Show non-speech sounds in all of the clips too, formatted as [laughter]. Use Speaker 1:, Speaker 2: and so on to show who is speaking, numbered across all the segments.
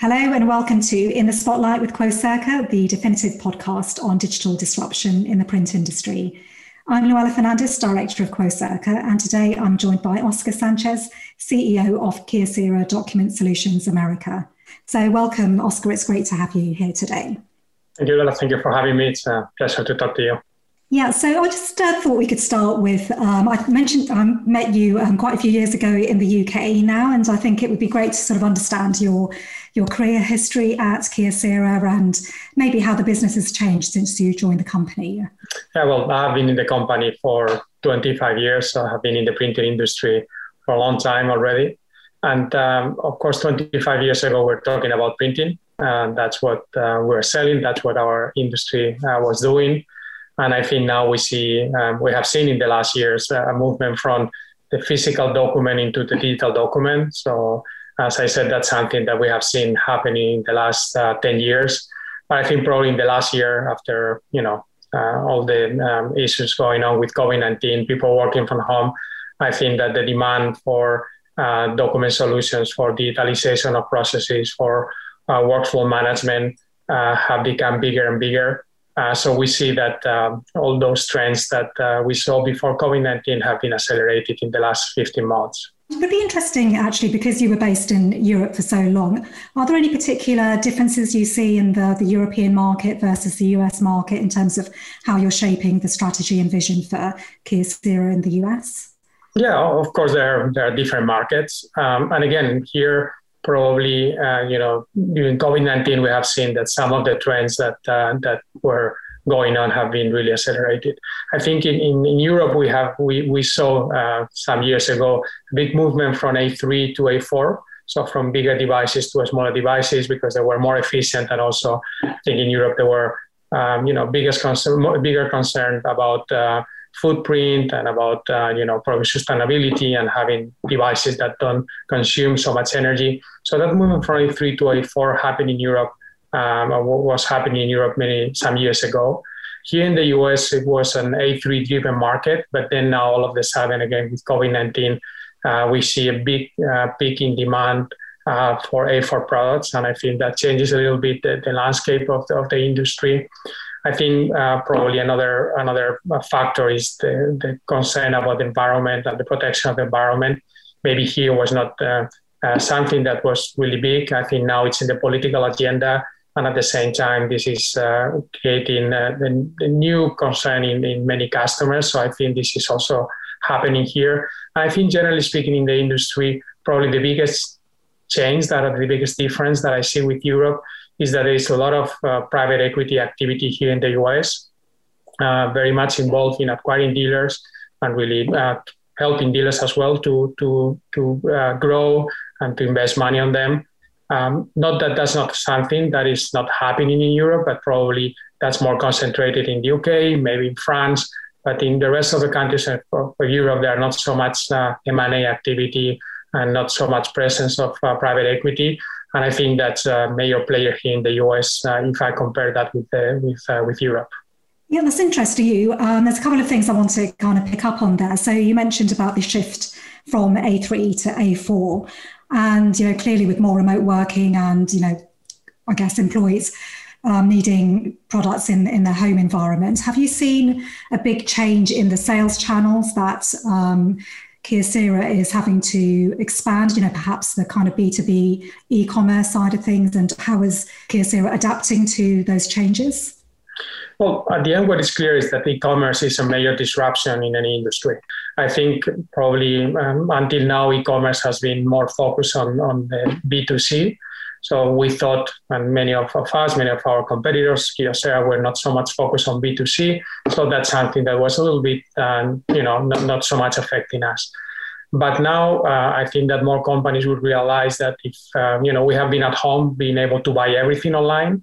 Speaker 1: Hello and welcome to In the Spotlight with Quocirca, the definitive podcast on digital disruption in the print industry. I'm Louella Fernandes, Director of Quocirca, and today I'm joined by Oscar Sanchez, CEO of Kyocera Document Solutions America. So, welcome, Oscar. It's great to have you here today.
Speaker 2: Thank you, Louella. Thank you for having me. It's a pleasure to talk to you.
Speaker 1: Yeah, so I just uh, thought we could start with. Um, I mentioned I met you um, quite a few years ago in the UK now, and I think it would be great to sort of understand your your career history at Kyocera and maybe how the business has changed since you joined the company.
Speaker 2: Yeah, well, I've been in the company for 25 years. So I have been in the printing industry for a long time already, and um, of course, 25 years ago, we're talking about printing, and that's what uh, we're selling. That's what our industry uh, was doing and I think now we see, um, we have seen in the last years uh, a movement from the physical document into the digital document. So, as I said, that's something that we have seen happening in the last uh, 10 years. But I think probably in the last year, after, you know, uh, all the um, issues going on with COVID 19, people working from home, I think that the demand for uh, document solutions, for digitalization of processes, for uh, workflow management uh, have become bigger and bigger. Uh, so we see that um, all those trends that uh, we saw before COVID 19 have been accelerated in the last 15 months.
Speaker 1: It would be interesting, actually, because you were based in Europe for so long. Are there any particular differences you see in the, the European market versus the US market in terms of how you're shaping the strategy and vision for Kyocera in the US?
Speaker 2: Yeah, of course, there are, there are different markets. Um, and again, here, probably uh, you know during COVID-19 we have seen that some of the trends that uh, that were going on have been really accelerated. I think in, in, in Europe we have we, we saw uh, some years ago a big movement from A3 to A4. So from bigger devices to smaller devices because they were more efficient and also I think in Europe there were um, you know biggest concern, bigger concern about uh, footprint and about uh, you know probably sustainability and having devices that don't consume so much energy. So that movement from A3 to A4 happened in Europe. Um, was happening in Europe many some years ago. Here in the US, it was an A3 driven market, but then now all of a sudden, again with COVID 19, uh, we see a big uh, peak in demand uh, for A4 products, and I think that changes a little bit the, the landscape of the, of the industry. I think uh, probably another another factor is the, the, concern about the environment and the protection of the environment. Maybe here was not uh, uh, something that was really big. I think now it's in the political agenda, and at the same time, this is uh, creating uh, the, the, new concern in, in many customers. So I think this is also happening here. I think generally speaking, in the industry, probably the biggest change that the biggest difference that I see with Europe is that there is a lot of uh, private equity activity here in the US, uh, very much involved in acquiring dealers and really uh, helping dealers as well to to to uh, grow and to invest money on them. Um, not that that's not something that is not happening in Europe, but probably that's more concentrated in the UK, maybe in France, but in the rest of the countries of, of Europe, there are not so much uh, M&A activity and not so much presence of uh, private equity. And I think that's a major player here in the US uh, if I compare that with, uh, with, uh, with Europe.
Speaker 1: Yeah, that's interesting. You um, there's a couple of things I want to kind of pick up on there. So you mentioned about the shift from A3 to A4, and you know clearly with more remote working and you know I guess employees um, needing products in in their home environment. Have you seen a big change in the sales channels that um, Kyocera is having to expand, you know, perhaps the kind of B2B e-commerce side of things and how is Kyocera adapting to those changes?
Speaker 2: Well, at the end, what is clear is that e-commerce is a major disruption in any industry. I think probably um, until now, e-commerce has been more focused on, on the B2C, so we thought, and many of, us, many of our competitors, Kyocera, were not so much focused on B2C. So that's something that was a little bit, um, you know, not, not so much affecting us. But now uh, I think that more companies would realize that if, uh, you know, we have been at home being able to buy everything online,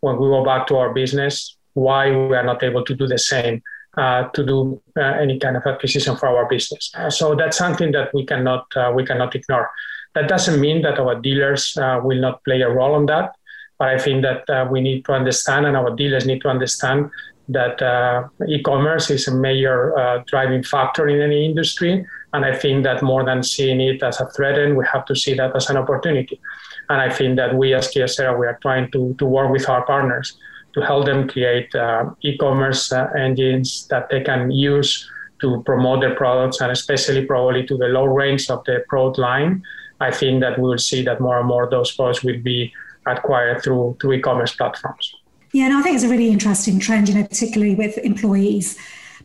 Speaker 2: when we go back to our business, why we are not able to do the same uh, to do uh, any kind of acquisition for our business. Uh, so that's something that we cannot uh, we cannot ignore. That doesn't mean that our dealers uh, will not play a role on that, but I think that uh, we need to understand, and our dealers need to understand that uh, e-commerce is a major uh, driving factor in any industry. And I think that more than seeing it as a threat, we have to see that as an opportunity. And I think that we as Kyocera, we are trying to, to work with our partners to help them create uh, e-commerce uh, engines that they can use to promote their products and especially probably to the low range of the product line. I think that we will see that more and more those products will be acquired through, through e-commerce platforms.
Speaker 1: Yeah, and I think it's a really interesting trend, you know, particularly with employees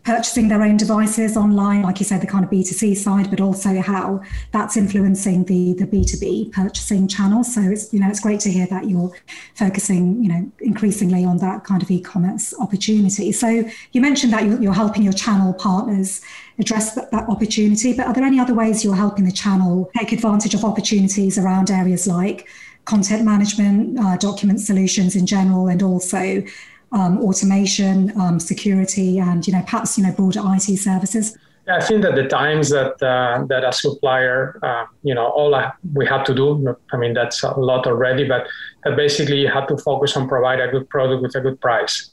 Speaker 1: purchasing their own devices online, like you said, the kind of B2C side, but also how that's influencing the the B2B purchasing channel. So it's you know it's great to hear that you're focusing you know increasingly on that kind of e-commerce opportunity. So you mentioned that you're helping your channel partners address that, that opportunity, but are there any other ways you're helping the channel take advantage of opportunities around areas like content management, uh, document solutions in general, and also um, automation, um, security, and you know perhaps you know broader IT services?
Speaker 2: Yeah, I think that the times that uh, that a supplier, uh, you know, all we have to do, I mean, that's a lot already, but basically you have to focus on provide a good product with a good price.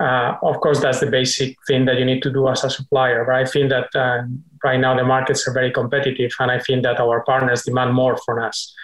Speaker 2: Uh, of course, that's the basic thing that you need to do as a supplier. But I think that uh, right now the markets are very competitive, and I think that our partners demand more from us.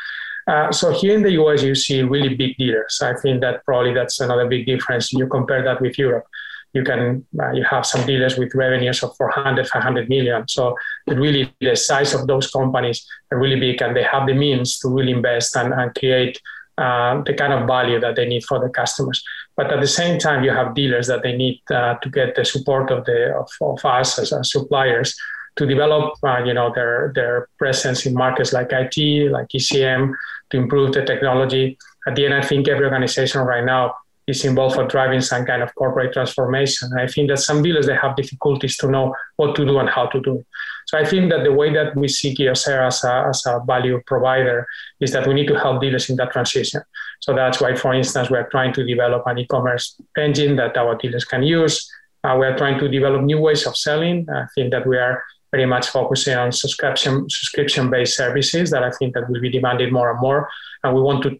Speaker 2: Uh, so here in the US, you see really big dealers. I think that probably that's another big difference. You compare that with Europe. You can uh, you have some dealers with revenues of 400, 500 million. So really, the size of those companies are really big, and they have the means to really invest and, and create uh, the kind of value that they need for the customers. But at the same time, you have dealers that they need uh, to get the support of the of, of us as, as suppliers to develop, uh, you know, their their presence in markets like IT, like ECM, to improve the technology. At the end, I think every organization right now is involved for driving some kind of corporate transformation. And I think that some dealers they have difficulties to know what to do and how to do. So I think that the way that we see Kyocera as a, as a value provider is that we need to help dealers in that transition. So that's why, for instance, we are trying to develop an e-commerce engine that our dealers can use. Uh, we are trying to develop new ways of selling. I think that we are very much focusing on subscription subscription based services that I think that will be demanded more and more. And we want to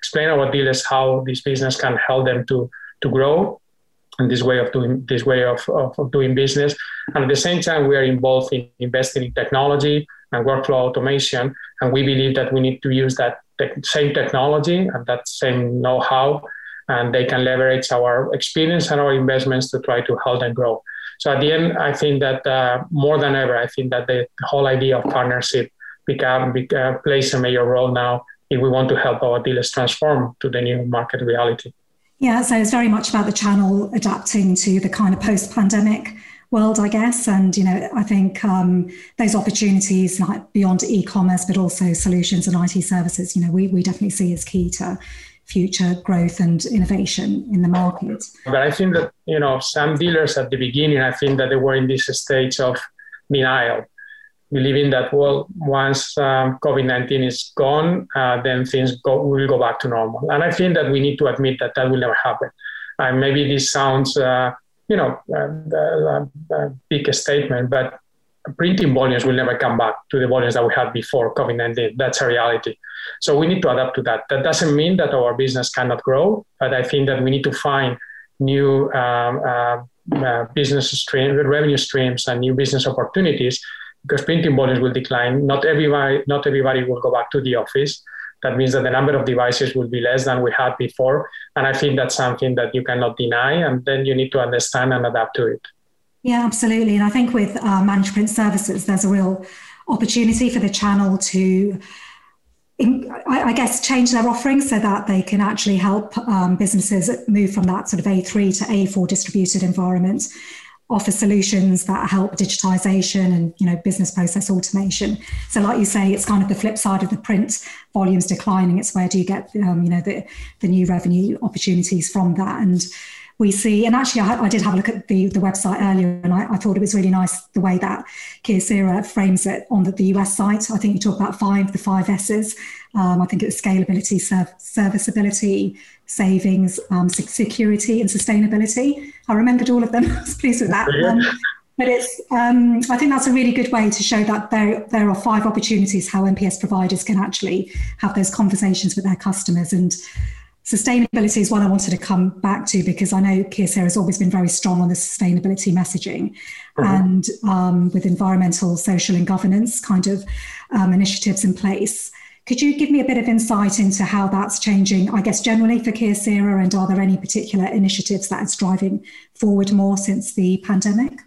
Speaker 2: explain our dealers how this business can help them to to grow and this way of doing this way of, of, of doing business. And at the same time, we are involved in investing in technology and workflow automation. And we believe that we need to use that te- same technology and that same know-how, and they can leverage our experience and our investments to try to help them grow. So at the end, I think that uh, more than ever, I think that the whole idea of partnership become, uh, plays a major role now if we want to help our dealers transform to the new market reality.
Speaker 1: Yeah, so it's very much about the channel adapting to the kind of post-pandemic world, I guess. And you know, I think um, those opportunities, like beyond e-commerce, but also solutions and IT services, you know, we we definitely see as key to future growth and innovation in the market.
Speaker 2: But I think that, you know, some dealers at the beginning, I think that they were in this stage of denial, believing that, well, once um, COVID 19 is gone, uh, then things go, will go back to normal. And I think that we need to admit that that will never happen. And maybe this sounds, uh, you know, a, a big statement, but printing volumes will never come back to the volumes that we had before COVID 19. That's a reality. So we need to adapt to that. That doesn't mean that our business cannot grow, but I think that we need to find new um, uh, uh, business stream, revenue streams and new business opportunities because printing volumes will decline. Not everybody, not everybody will go back to the office. That means that the number of devices will be less than we had before. And I think that's something that you cannot deny. And then you need to understand and adapt to it.
Speaker 1: Yeah, absolutely. And I think with uh, managed print services, there's a real opportunity for the channel to in, I, guess change their offering so that they can actually help um, businesses move from that sort of A3 to A4 distributed environment, offer solutions that help digitization and you know business process automation. So, like you say, it's kind of the flip side of the print volumes declining. It's where do you get um, you know the the new revenue opportunities from that and we see, and actually, I, I, did have a look at the, the website earlier, and I, I thought it was really nice the way that Kyocera frames it on the, the, US site. I think you talk about five, the five S's. Um, I think it's scalability, serv- serviceability, savings, um, security, and sustainability. I remembered all of them. [laughs] I was pleased with that. Um, but it's, um, I think that's a really good way to show that there, there are five opportunities how MPS providers can actually have those conversations with their customers and sustainability is one I wanted to come back to because I know Kyocera has always been very strong on the sustainability messaging mm-hmm. and um, with environmental, social, and governance kind of um, initiatives in place. Could you give me a bit of insight into how that's changing, I guess, generally for Kyocera, and are there any particular initiatives that it's driving forward more since the pandemic?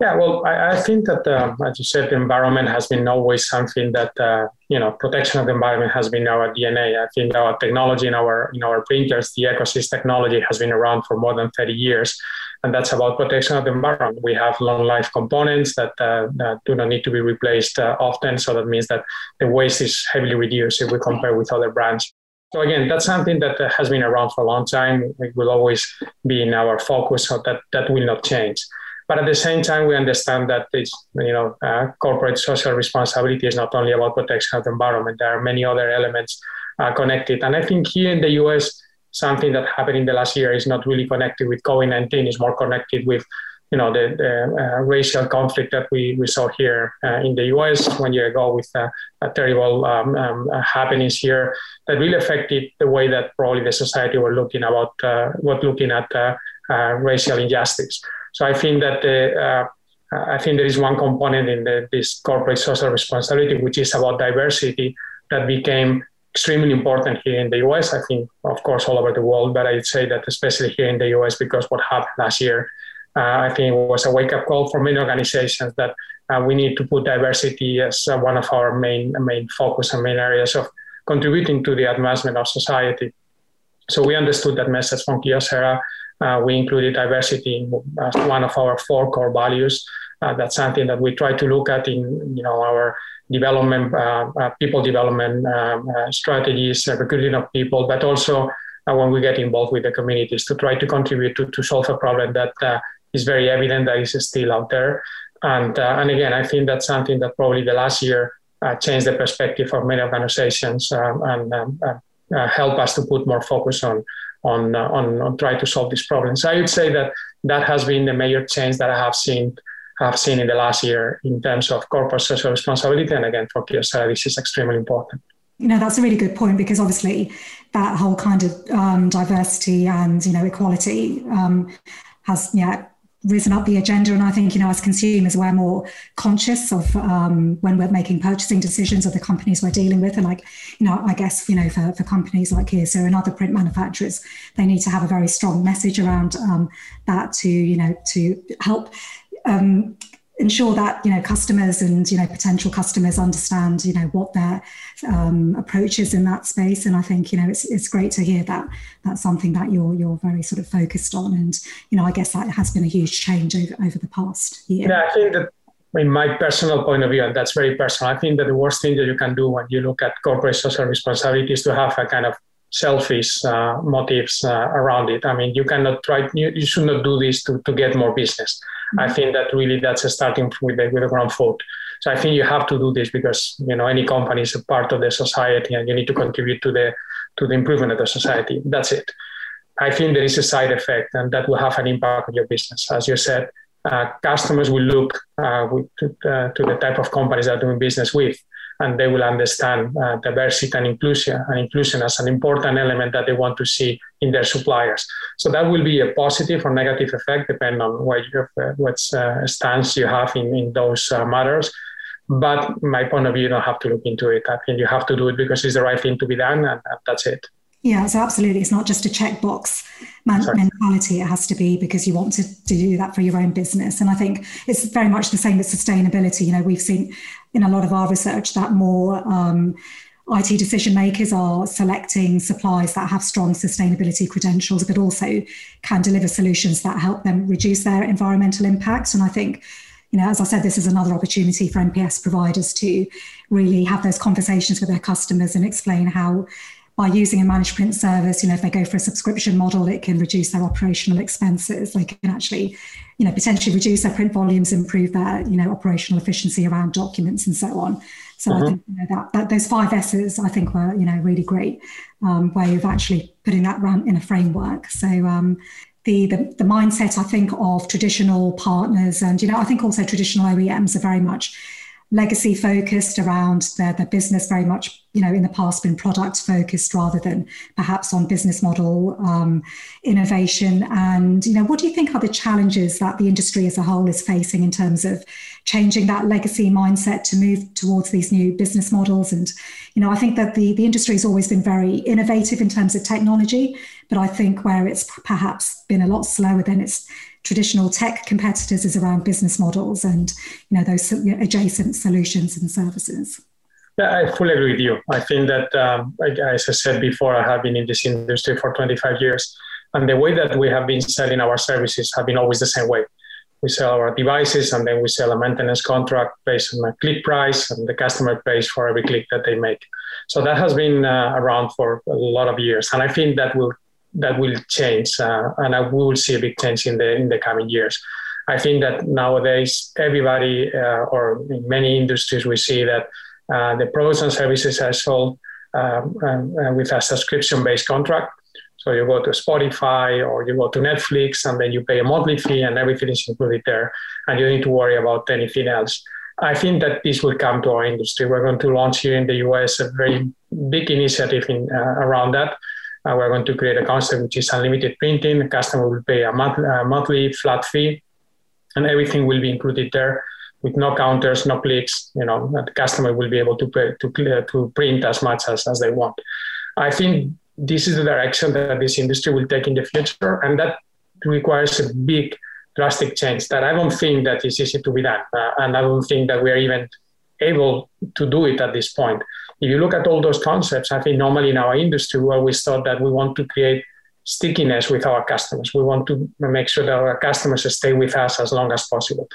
Speaker 2: Yeah, well, I, I think that, uh, as you said, the environment has been always something that uh, you know protection of the environment has been our DNA. I think our technology in our in our printers, the EcoSys technology, has been around for more than 30 years, and that's about protection of the environment. We have long life components that, uh, that do not need to be replaced uh, often, so that means that the waste is heavily reduced if we compare with other brands. So again, that's something that uh, has been around for a long time. It will always be in our focus, so that that will not change. But at the same time, we understand that this, you know, uh, corporate social responsibility is not only about protection of the environment. There are many other elements uh, connected. And I think here in the US, something that happened in the last year is not really connected with COVID-19. It's more connected with, you know, the, the uh, racial conflict that we, we saw here uh, in the US one year ago with uh, terrible um, um, happenings here that really affected the way that probably the society were looking about uh, what looking at racial injustice. So I think that the, uh, I think there is one component in the, this corporate social responsibility, which is about diversity, that became extremely important here in the US. I think, of course, all over the world, but I'd say that especially here in the US, because what happened last year, uh, I think was a wake up call for many organizations that uh, we need to put diversity as uh, one of our main main focus and main areas of contributing to the advancement of society. So we understood that message from Kyocera uh, we included diversity as one of our four core values. Uh, that's something that we try to look at in you know our development, uh, uh people development um, uh, strategies, recruiting of people, but also uh, when we get involved with the communities to try to contribute to, to solve a problem that is very evident that is still out there. And and again, I think that's something that probably the last year changed the perspective of many organizations um, and um, help us to put more focus on on, uh, on, on trying to solve these problems. I would say that that has been the major change that I have seen have seen in the last year in terms of corporate social responsibility. And again, for Kyocera, this is extremely important.
Speaker 1: You know, that's a really good point because obviously that whole kind of um, diversity and, you know, equality um, has, yeah, risen up the agenda. And I think, you know, as consumers, we're more conscious of um, when we're making purchasing decisions of the companies we're dealing with. And like, you know, I guess, you know, for, for companies like Kyocera and other print manufacturers, they need to have a very strong message around um, that to, you know, to help um, ensure that you know customers and you know potential customers understand you know what their um, approach is in that space and i think you know it's, it's great to hear that that's something that you're you're very sort of focused on and you know i guess that has been a huge change over, over the past year
Speaker 2: yeah i think that in my personal point of view, and that's very personal, I think that the worst thing that you can do when you look at corporate social responsibility is to have a kind of selfish uh, motives uh, around it. I mean, you cannot try, you, you should not do this to, to get more business. Mm-hmm. I think that really that's a starting with the, with the ground foot. So I think you have to do this because, you know, any company is a part of the society and you need to contribute to the, to the improvement of the society. That's it. I think there is a side effect and that will have an impact on your business. As you said, uh, customers will look uh, with, uh, to the type of companies they're doing business with and they will understand uh, diversity and inclusion and inclusion as an important element that they want to see in their suppliers. So that will be a positive or negative effect depending on what, uh, what uh, stance you have in, in those uh, matters. But my point of view, you don't have to look into it. I think you have to do it because it's the right thing to be done, and, and that's it.
Speaker 1: Yeah, so absolutely. It's not just a checkbox man- mentality. It has to be because you want to, to do that for your own business. And I think it's very much the same with sustainability. You know, we've seen in a lot of our research that more um, IT decision makers are selecting suppliers that have strong sustainability credentials, but also can deliver solutions that help them reduce their environmental impact. And I think you know, as I said, this is another opportunity for MPS providers to really have those conversations with their customers and explain how by using a managed print service, you know, if they go for a subscription model, it can reduce their operational expenses. They can actually, you know, potentially reduce their print volumes, improve their, you know, operational efficiency around documents and so on. So uh-huh. I think you know, that, that those five S's, I think, were you know really great um, way of actually putting that in a framework. So um, the, the the mindset, I think, of traditional partners, and you know, I think also traditional OEMs are very much legacy focused around their, their business very much you know, in the past been product focused rather than perhaps on business model um, innovation. And, you know, what do you think are the challenges that the industry as a whole is facing in terms of changing that legacy mindset to move towards these new business models? And, you know, I think that the, the industry has always been very innovative in terms of technology, but I think where it's perhaps been a lot slower than its traditional tech competitors is around business models and you know those adjacent solutions and services.
Speaker 2: Yeah, I fully agree with you. I think that, um, as I said before, I have been in this industry for 25 years, and the way that we have been selling our services have been always the same way. We sell our devices, and then we sell a maintenance contract based on a click price, and the customer pays for every click that they make. So that has been uh, around for a lot of years, and I think that will that will change, uh, and I will see a big change in the in the coming years. I think that nowadays everybody uh, or in many industries we see that uh, the products and services are sold um, um, with a subscription-based contract. So you go to Spotify or you go to Netflix, and then you pay a monthly fee, and everything is included there, and you don't need to worry about anything else. I think that this will come to our industry. We're going to launch here in the US a very big initiative in, uh, around that uh, we're going to create a concept which is unlimited printing. The customer will pay a, month, a monthly flat fee, and everything will be included there with no counters, no clicks. You know, the customer will be able to pay, to clear, to print as much as, as they want. I think this is the direction that this industry will take in the future, and that requires a big, drastic change that I don't think that is easy to be done, uh, and I don't think that we are even able to do it at this point if you look at all those concepts, I think normally in our industry, we always thought that we want to create stickiness with our customers. We want to make sure that our customers stay with us as long as possible.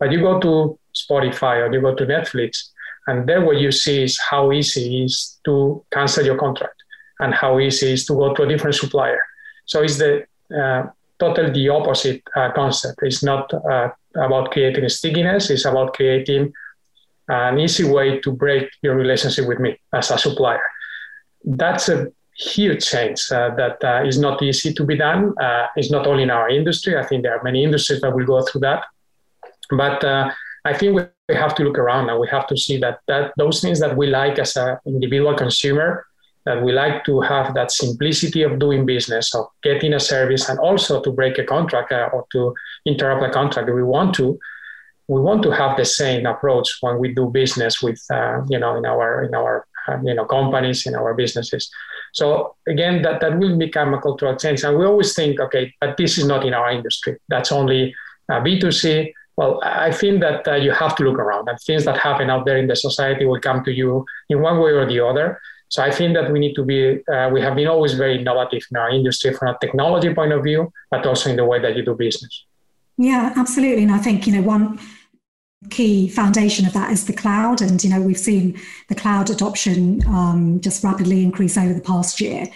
Speaker 2: But you go to Spotify or you go to Netflix, and there what you see is how easy it is to cancel your contract and how easy it is to go to a different supplier. So it's the uh, totally the opposite uh, concept. It's not uh, about creating stickiness, it's about creating an easy way to break your relationship with me as a supplier. That's a huge change uh, that uh, is not easy to be done. Uh, it's not only in our industry. I think there are many industries that will go through that. But uh, I think we, have to look around and we have to see that, that those things that we like as an individual consumer, that we like to have that simplicity of doing business, of getting a service, and also to break a contract uh, or to interrupt a contract if we want to, we want to have the same approach when we do business with uh, you know in our in our uh, you know companies in our businesses. So again that that will become a cultural change. And we always think okay but this is not in our industry. That's only uh, b2c well i think that uh, you have to look around. And things that happen out there in the society will come to you in one way or the other. So i think that we need to be uh, we have been always very innovative in our industry from a technology point of view but also in the way that you do business
Speaker 1: yeah, absolutely. And I think, you know, one key foundation of that is the cloud. And, you know, we've seen the cloud adoption um, just rapidly increase over the past year.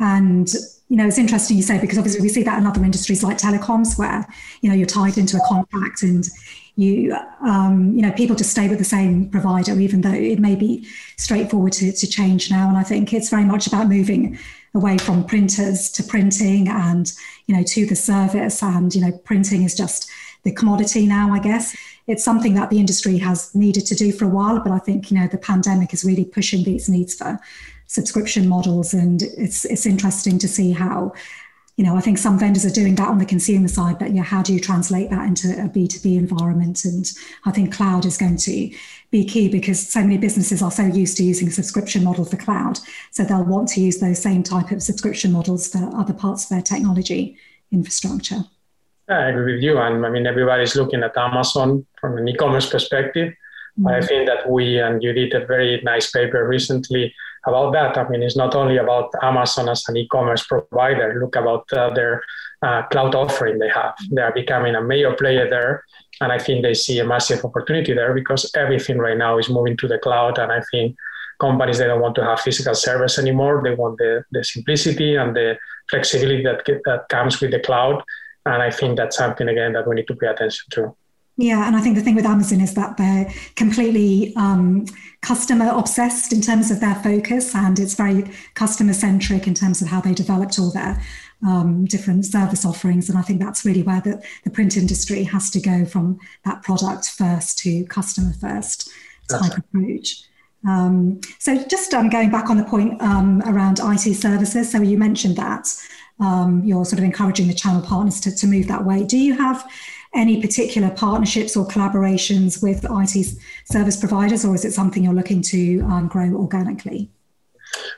Speaker 1: And, you know, it's interesting you say, because obviously we see that in other industries like telecoms, where, you know, you're tied into a contract and you, um, you know, people just stay with the same provider, even though it may be straightforward to, to change now. And I think it's very much about moving away from printers to printing and you know to the service and you know printing is just the commodity now i guess it's something that the industry has needed to do for a while but i think you know the pandemic is really pushing these needs for subscription models and it's it's interesting to see how you know, I think some vendors are doing that on the consumer side, but yeah, how do you translate that into a B2B environment? And I think cloud is going to be key because so many businesses are so used to using a subscription model for cloud. So they'll want to use those same type of subscription models for other parts of their technology infrastructure.
Speaker 2: I agree with you. And I mean, everybody's looking at Amazon from an e-commerce perspective. Mm-hmm. I think that we, and you did a very nice paper recently about that. I mean, it's not only about Amazon as an e-commerce provider. Look about uh, their uh, cloud offering they have. They are becoming a major player there, and I think they see a massive opportunity there because everything right now is moving to the cloud, and I think companies they don't want to have physical servers anymore. They want the, the simplicity and the flexibility that that comes with the cloud, and I think that's something again that we need to pay attention to.
Speaker 1: Yeah, and I think the thing with Amazon is that they're completely um, customer obsessed in terms of their focus, and it's very customer centric in terms of how they developed all their um, different service offerings. And I think that's really where the, the print industry has to go from that product first to customer first type approach. Um, so just um, going back on the point um, around IT services, so you mentioned that um, you're sort of encouraging the channel partners to, to move that way. Do you have any particular partnerships or collaborations with IT service providers, or is it something you're looking to um, grow organically?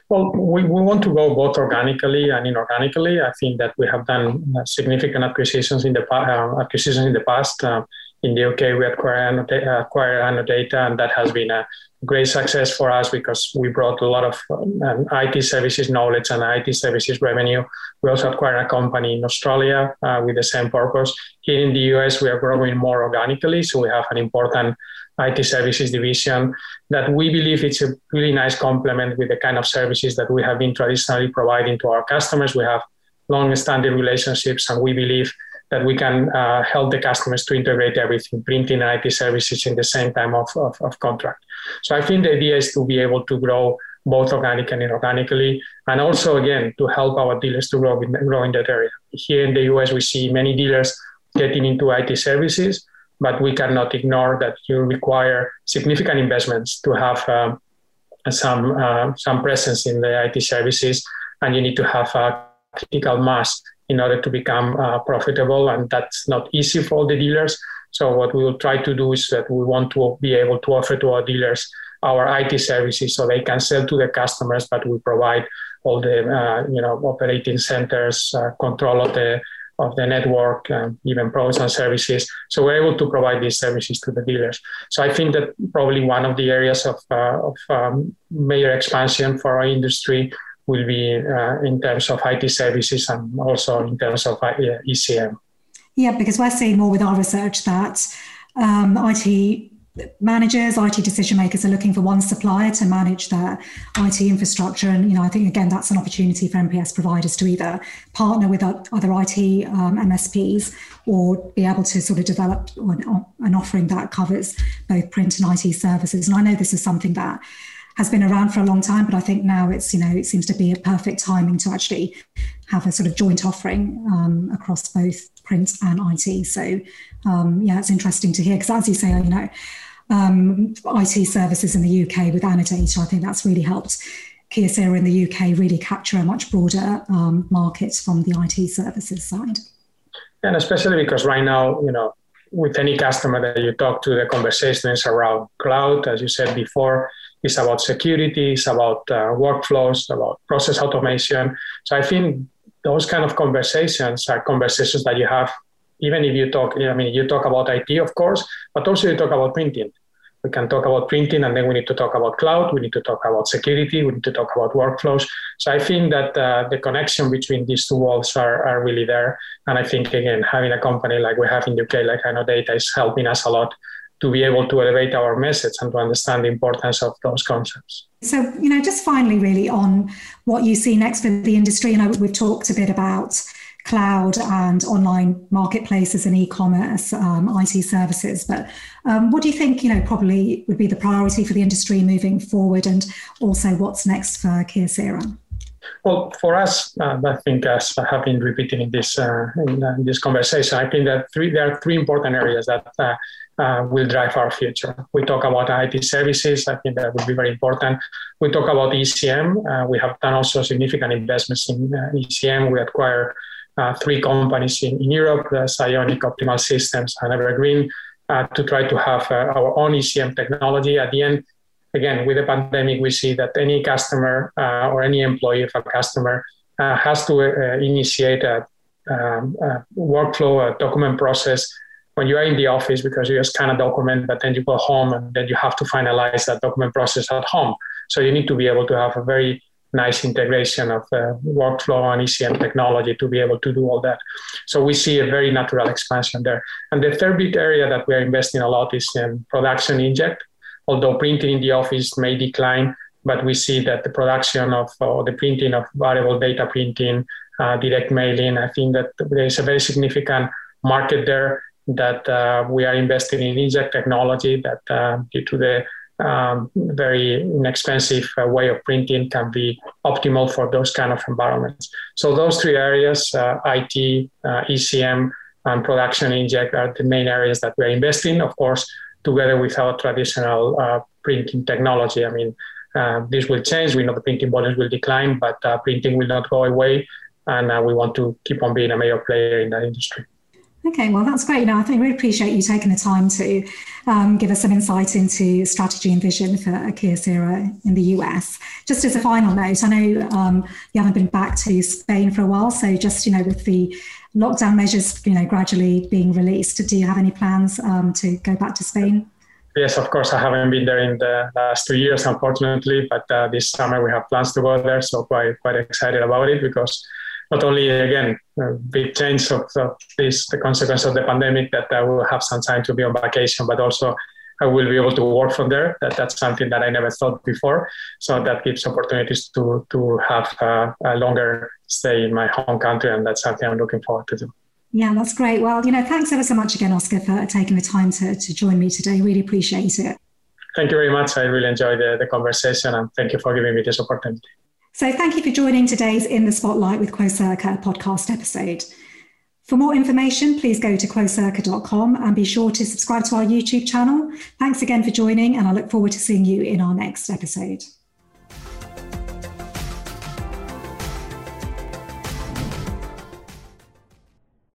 Speaker 2: Well, we, we want to go both organically and inorganically. I think that we have done uh, significant acquisitions in the uh, acquisitions in the past. Uh, in the UK, we acquired, acquired Annodata, and that has been a great success for us because we brought a lot of um, IT services knowledge and IT services revenue. We also acquired a company in Australia uh, with the same purpose. Here in the US, we are growing more organically, so we have an important IT services division that we believe it's a really nice complement with the kind of services that we have been traditionally providing to our customers. We have long-standing relationships, and we believe that we can uh, help the customers to integrate everything, printing IT services in the same time of, of, of, contract. So I think the idea is to be able to grow both organic and inorganically, and also again to help our dealers to grow, in, grow in that area. Here in the US, we see many dealers getting into IT services, but we cannot ignore that you require significant investments to have um, some uh, some presence in the IT services, and you need to have a critical mass in order to become uh, profitable, and that's not easy for all the dealers. So what we will try to do is that we want to be able to offer to our dealers our IT services so they can sell to the customers, but we provide all the uh, you know operating centers, uh, control of the of the network, um, even products and services. So we're able to provide these services to the dealers. So I think that probably one of the areas of, uh, of um, major expansion for our industry will be uh, in terms of IT services and also in terms of uh, ECM.
Speaker 1: Yeah, because we're seeing more with our research that um, IT managers, IT decision makers are looking for one supplier to manage their IT infrastructure. And, you know, I think, again, that's an opportunity for MPS providers to either partner with other IT um, MSPs or be able to sort of develop an, an offering that covers both print and IT services. And I know this is something that has been around for a long time, but I think now it's, you know, it seems to be a perfect timing to actually have a sort of joint offering um, across both print and IT. So, um, yeah, it's interesting to hear because, as you say, you know, um, IT services in the UK with Annodata. I think that's really helped Kyocera in the UK really capture a much broader um, market from the IT services side.
Speaker 2: And especially because right now, you know, with any customer that you talk to, the conversation is around cloud, as you said before. It's about security, it's about uh, workflows, about process automation. So I think those kind of conversations are conversations that you have even if you talk, I mean, you talk about IT, of course, but also you talk about printing. We can talk about printing, and then we need to talk about cloud. We need to talk about security. We need to talk about workflows. So I think that uh, the connection between these two worlds are, are really there. And I think again, having a company like we have in the UK, like Annodata, is helping us a lot to be able to elevate our message and to understand the importance of those concepts.
Speaker 1: So, you know, just finally, really on what you see next for the industry, and know, we've talked a bit about cloud and online marketplaces and e-commerce, um, IT services. But um, what do you think, you know, probably would be the priority for the industry moving forward, and also what's next for Kyocera?
Speaker 2: Well, for us, uh, I think as I have been repeating in this uh, in, uh, this conversation, I think that three there are three important areas that uh, uh, will drive our future. We talk about IT services. I think that will be very important. We talk about ECM. We have done also significant investments in ECM. We acquire three companies in, in Europe, Ceyoniq Optimal Systems and Evergreen, uh, to try to have uh, our own ECM technology. At the end, again, with the pandemic, we see that any customer uh, or any employee of a customer uh, has to uh, initiate a, um, a, workflow, a document process when you are in the office because you scan a document, but then you go home and then you have to finalize that document process at home. So you need to be able to have a very nice integration of uh, workflow and ECM technology to be able to do all that. So we see a very natural expansion there. And the third big area that we're investing a lot is in production inkjet. Although printing in the office may decline, but we see that the production of uh, the printing of variable data printing, uh, direct mailing, I think that there is a very significant market there that uh, we are investing in inkjet technology that uh, due to the um, very inexpensive uh, way of printing can be optimal for those kind of environments. So those three areas, uh, IT, uh, ECM, and production inkjet are the main areas that we're investing. Of course, together with our traditional uh, printing technology. I mean, uh, this will change. We know the printing volumes will decline, but uh, printing will not go away, and we want to keep on being a major player in that industry.
Speaker 1: Okay, well, that's great. You know, I think appreciate you taking the time to um, give us some insight into strategy and vision for Kyocera in the US. Just as a final note, I know um, you haven't been back to Spain for a while, so just you know, with the lockdown measures, you know, gradually being released, do you have any plans um, to go back to Spain?
Speaker 2: Yes, of course. I haven't been there in the last two years, unfortunately, but uh, this summer we have plans to go there, so quite quite excited about it because not only again a big change of, of, this the consequence of the pandemic that I will have some time to be on vacation, but also I will be able to work from there. That that's something that I never thought before. So that gives opportunities to to have a, a longer stay in my home country, and that's something I'm looking forward to do.
Speaker 1: Yeah, that's great. Well, you know, thanks ever so much again, Oscar, for taking the time to, to join me today. Really appreciate it.
Speaker 2: Thank you very much. I really enjoyed the, the conversation and thank you for giving me this opportunity.
Speaker 1: So, thank you for joining today's In the Spotlight with Quocirca podcast episode. For more information, please go to quocirca.com and be sure to subscribe to our YouTube channel. Thanks again for joining, and I look forward to seeing you in our next episode.